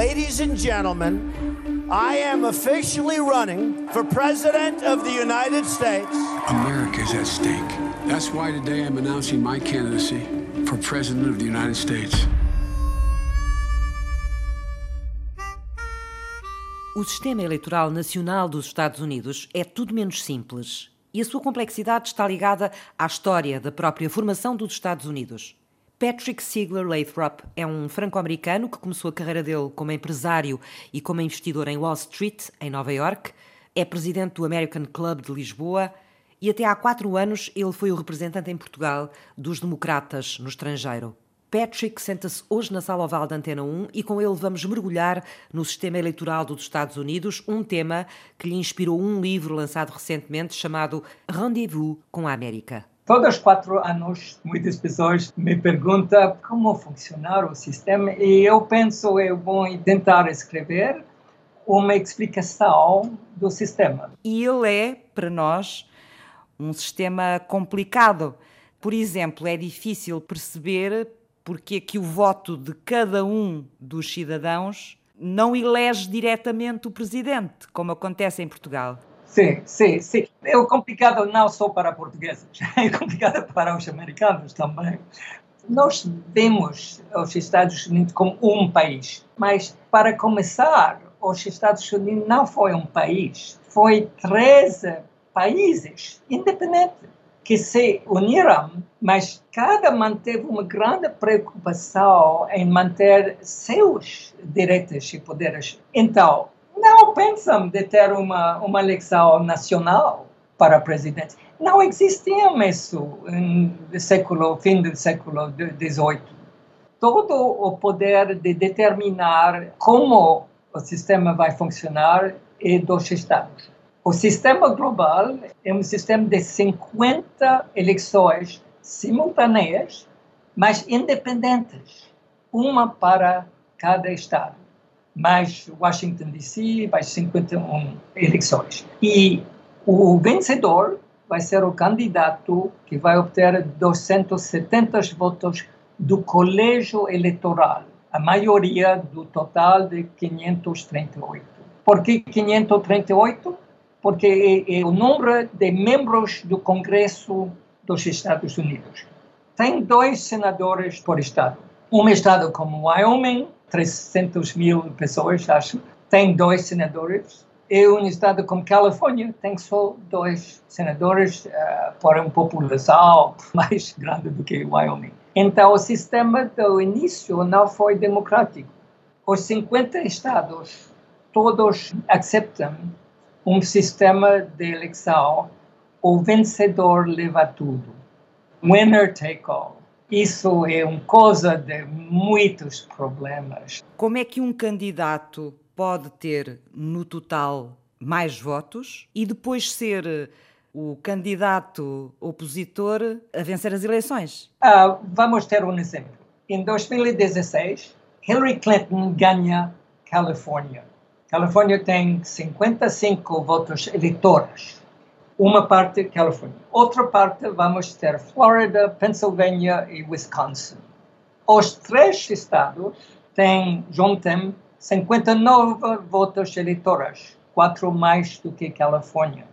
Ladies and gentlemen, I am officially running for President of the United States. America is at stake. That's why today I'm announcing my candidacy for President of the United States. O sistema eleitoral nacional dos Estados Unidos é tudo menos simples e a sua complexidade está ligada à história da própria formação dos Estados Unidos. Patrick Siegler Lathrop é um franco-americano que começou a carreira dele como empresário e como investidor em Wall Street, em Nova York. É presidente do American Club de Lisboa e até há quatro anos ele foi o representante em Portugal dos democratas no estrangeiro. Patrick senta-se hoje na sala oval da Antena 1 e com ele vamos mergulhar no sistema eleitoral dos Estados Unidos, um tema que lhe inspirou um livro lançado recentemente chamado Rendezvous com a América. Todos os quatro anos, muitas pessoas me perguntam como funcionar o sistema e eu penso eu vou tentar escrever uma explicação do sistema. E ele é, para nós, um sistema complicado. Por exemplo, é difícil perceber porque é que o voto de cada um dos cidadãos não elege diretamente o presidente, como acontece em Portugal. Sim, sim, sim. É complicado não só para portugueses, é complicado para os americanos também. Nós vemos os Estados Unidos como um país, mas para começar, os Estados Unidos não foi um país, foi 13 países independentes que se uniram, mas cada manteve uma grande preocupação em manter seus direitos e poderes. Então, pensam de ter uma, uma eleição nacional para presidente. Não existia isso no século, fim do século XVIII. Todo o poder de determinar como o sistema vai funcionar é dos Estados. O sistema global é um sistema de 50 eleições simultâneas, mas independentes, uma para cada estado. Mais Washington DC vai 51 eleições. E o vencedor vai ser o candidato que vai obter 270 votos do colégio eleitoral, a maioria do total de 538. Por que 538? porque é, é o número de membros do Congresso dos Estados Unidos. Tem dois senadores por estado. Um estado como Wyoming, 300 mil pessoas, acho, tem dois senadores. E um estado como Califórnia tem só dois senadores uh, por uma população mais grande do que Wyoming. Então, o sistema do início não foi democrático. Os 50 estados, todos aceitam um sistema de eleição, o vencedor leva tudo. Winner take all. Isso é uma coisa de muitos problemas. Como é que um candidato pode ter, no total, mais votos e depois ser o candidato opositor a vencer as eleições? Uh, vamos ter um exemplo. Em 2016, Hillary Clinton ganha Califórnia. Califórnia tem 55 votos eleitores. Uma parte Califórnia. Outra parte vamos ter Florida, Pennsylvania e Wisconsin. Os três estados têm, juntem, 59 votos eleitores, quatro mais do que Califórnia.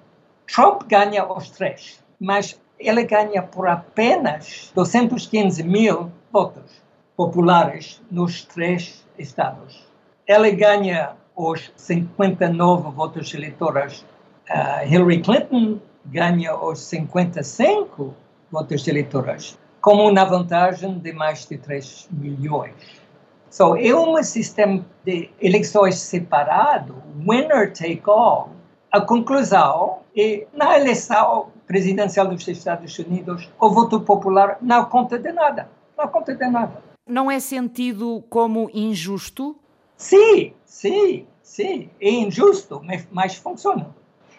Trump ganha os três, mas ele ganha por apenas 215 mil votos populares nos três estados. Ele ganha os 59 votos eleitorais. Uh, Hillary Clinton ganha os 55 votos eleitorais, como uma vantagem de mais de 3 milhões. So, é um sistema de eleições separado, winner take all. A conclusão é, na eleição presidencial dos Estados Unidos, o voto popular não conta de nada. Não conta de nada. Não é sentido como injusto Sim, sim, sim, é injusto, mas funciona.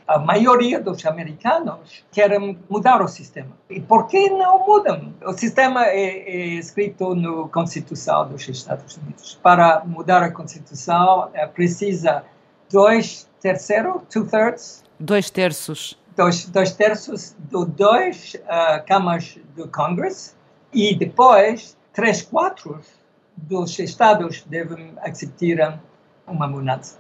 A maioria dos americanos querem mudar o sistema. E por que não mudam? O sistema é, é escrito na Constituição dos Estados Unidos. Para mudar a Constituição, é, precisa dois terceiros, two-thirds? Dois terços. Dois, dois terços de dois uh, câmaras do Congress e depois três quartos dos estados devem aceitar uma mudança.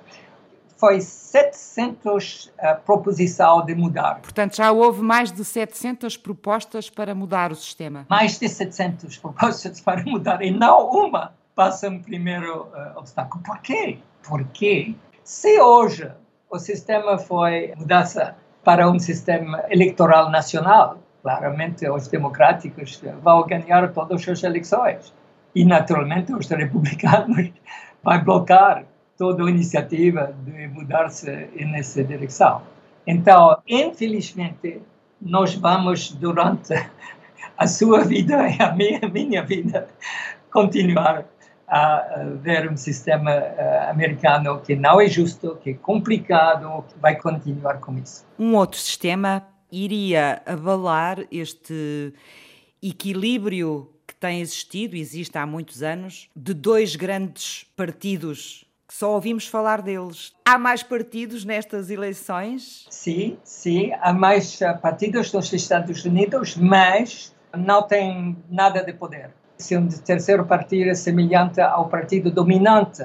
Foi 700 a proposição de mudar. Portanto, já houve mais de 700 propostas para mudar o sistema. Mais de 700 propostas para mudar e não uma passa o primeiro uh, obstáculo. Por quê? Porque se hoje o sistema foi mudança para um sistema eleitoral nacional, claramente os democráticos vão ganhar todas as eleições e naturalmente os republicanos vão bloquear toda a iniciativa de mudar-se nessa direção. Então, infelizmente, nós vamos durante a sua vida e a minha, minha vida continuar a ver um sistema uh, americano que não é justo, que é complicado, que vai continuar com isso. Um outro sistema iria abalar este equilíbrio que tem existido, existe há muitos anos, de dois grandes partidos só ouvimos falar deles. Há mais partidos nestas eleições? Sim, sim, há mais eh, partidos nos Estados Unidos, mas não tem nada de poder. Se um terceiro partido é semelhante ao partido dominante,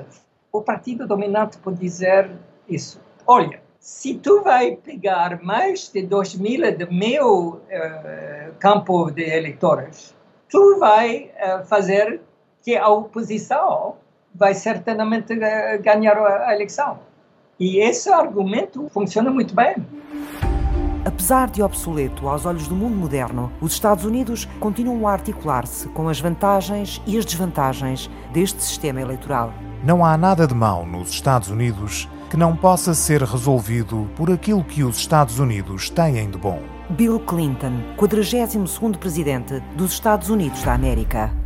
o partido dominante pode dizer isso. Olha, se tu vai pegar mais de 2 mil, de mil uh, campo de eleitores, tu vai uh, fazer que a oposição vai certamente ganhar a eleição. E esse argumento funciona muito bem. Apesar de obsoleto aos olhos do mundo moderno, os Estados Unidos continuam a articular-se com as vantagens e as desvantagens deste sistema eleitoral. Não há nada de mau nos Estados Unidos que não possa ser resolvido por aquilo que os Estados Unidos têm de bom. Bill Clinton, 42º presidente dos Estados Unidos da América.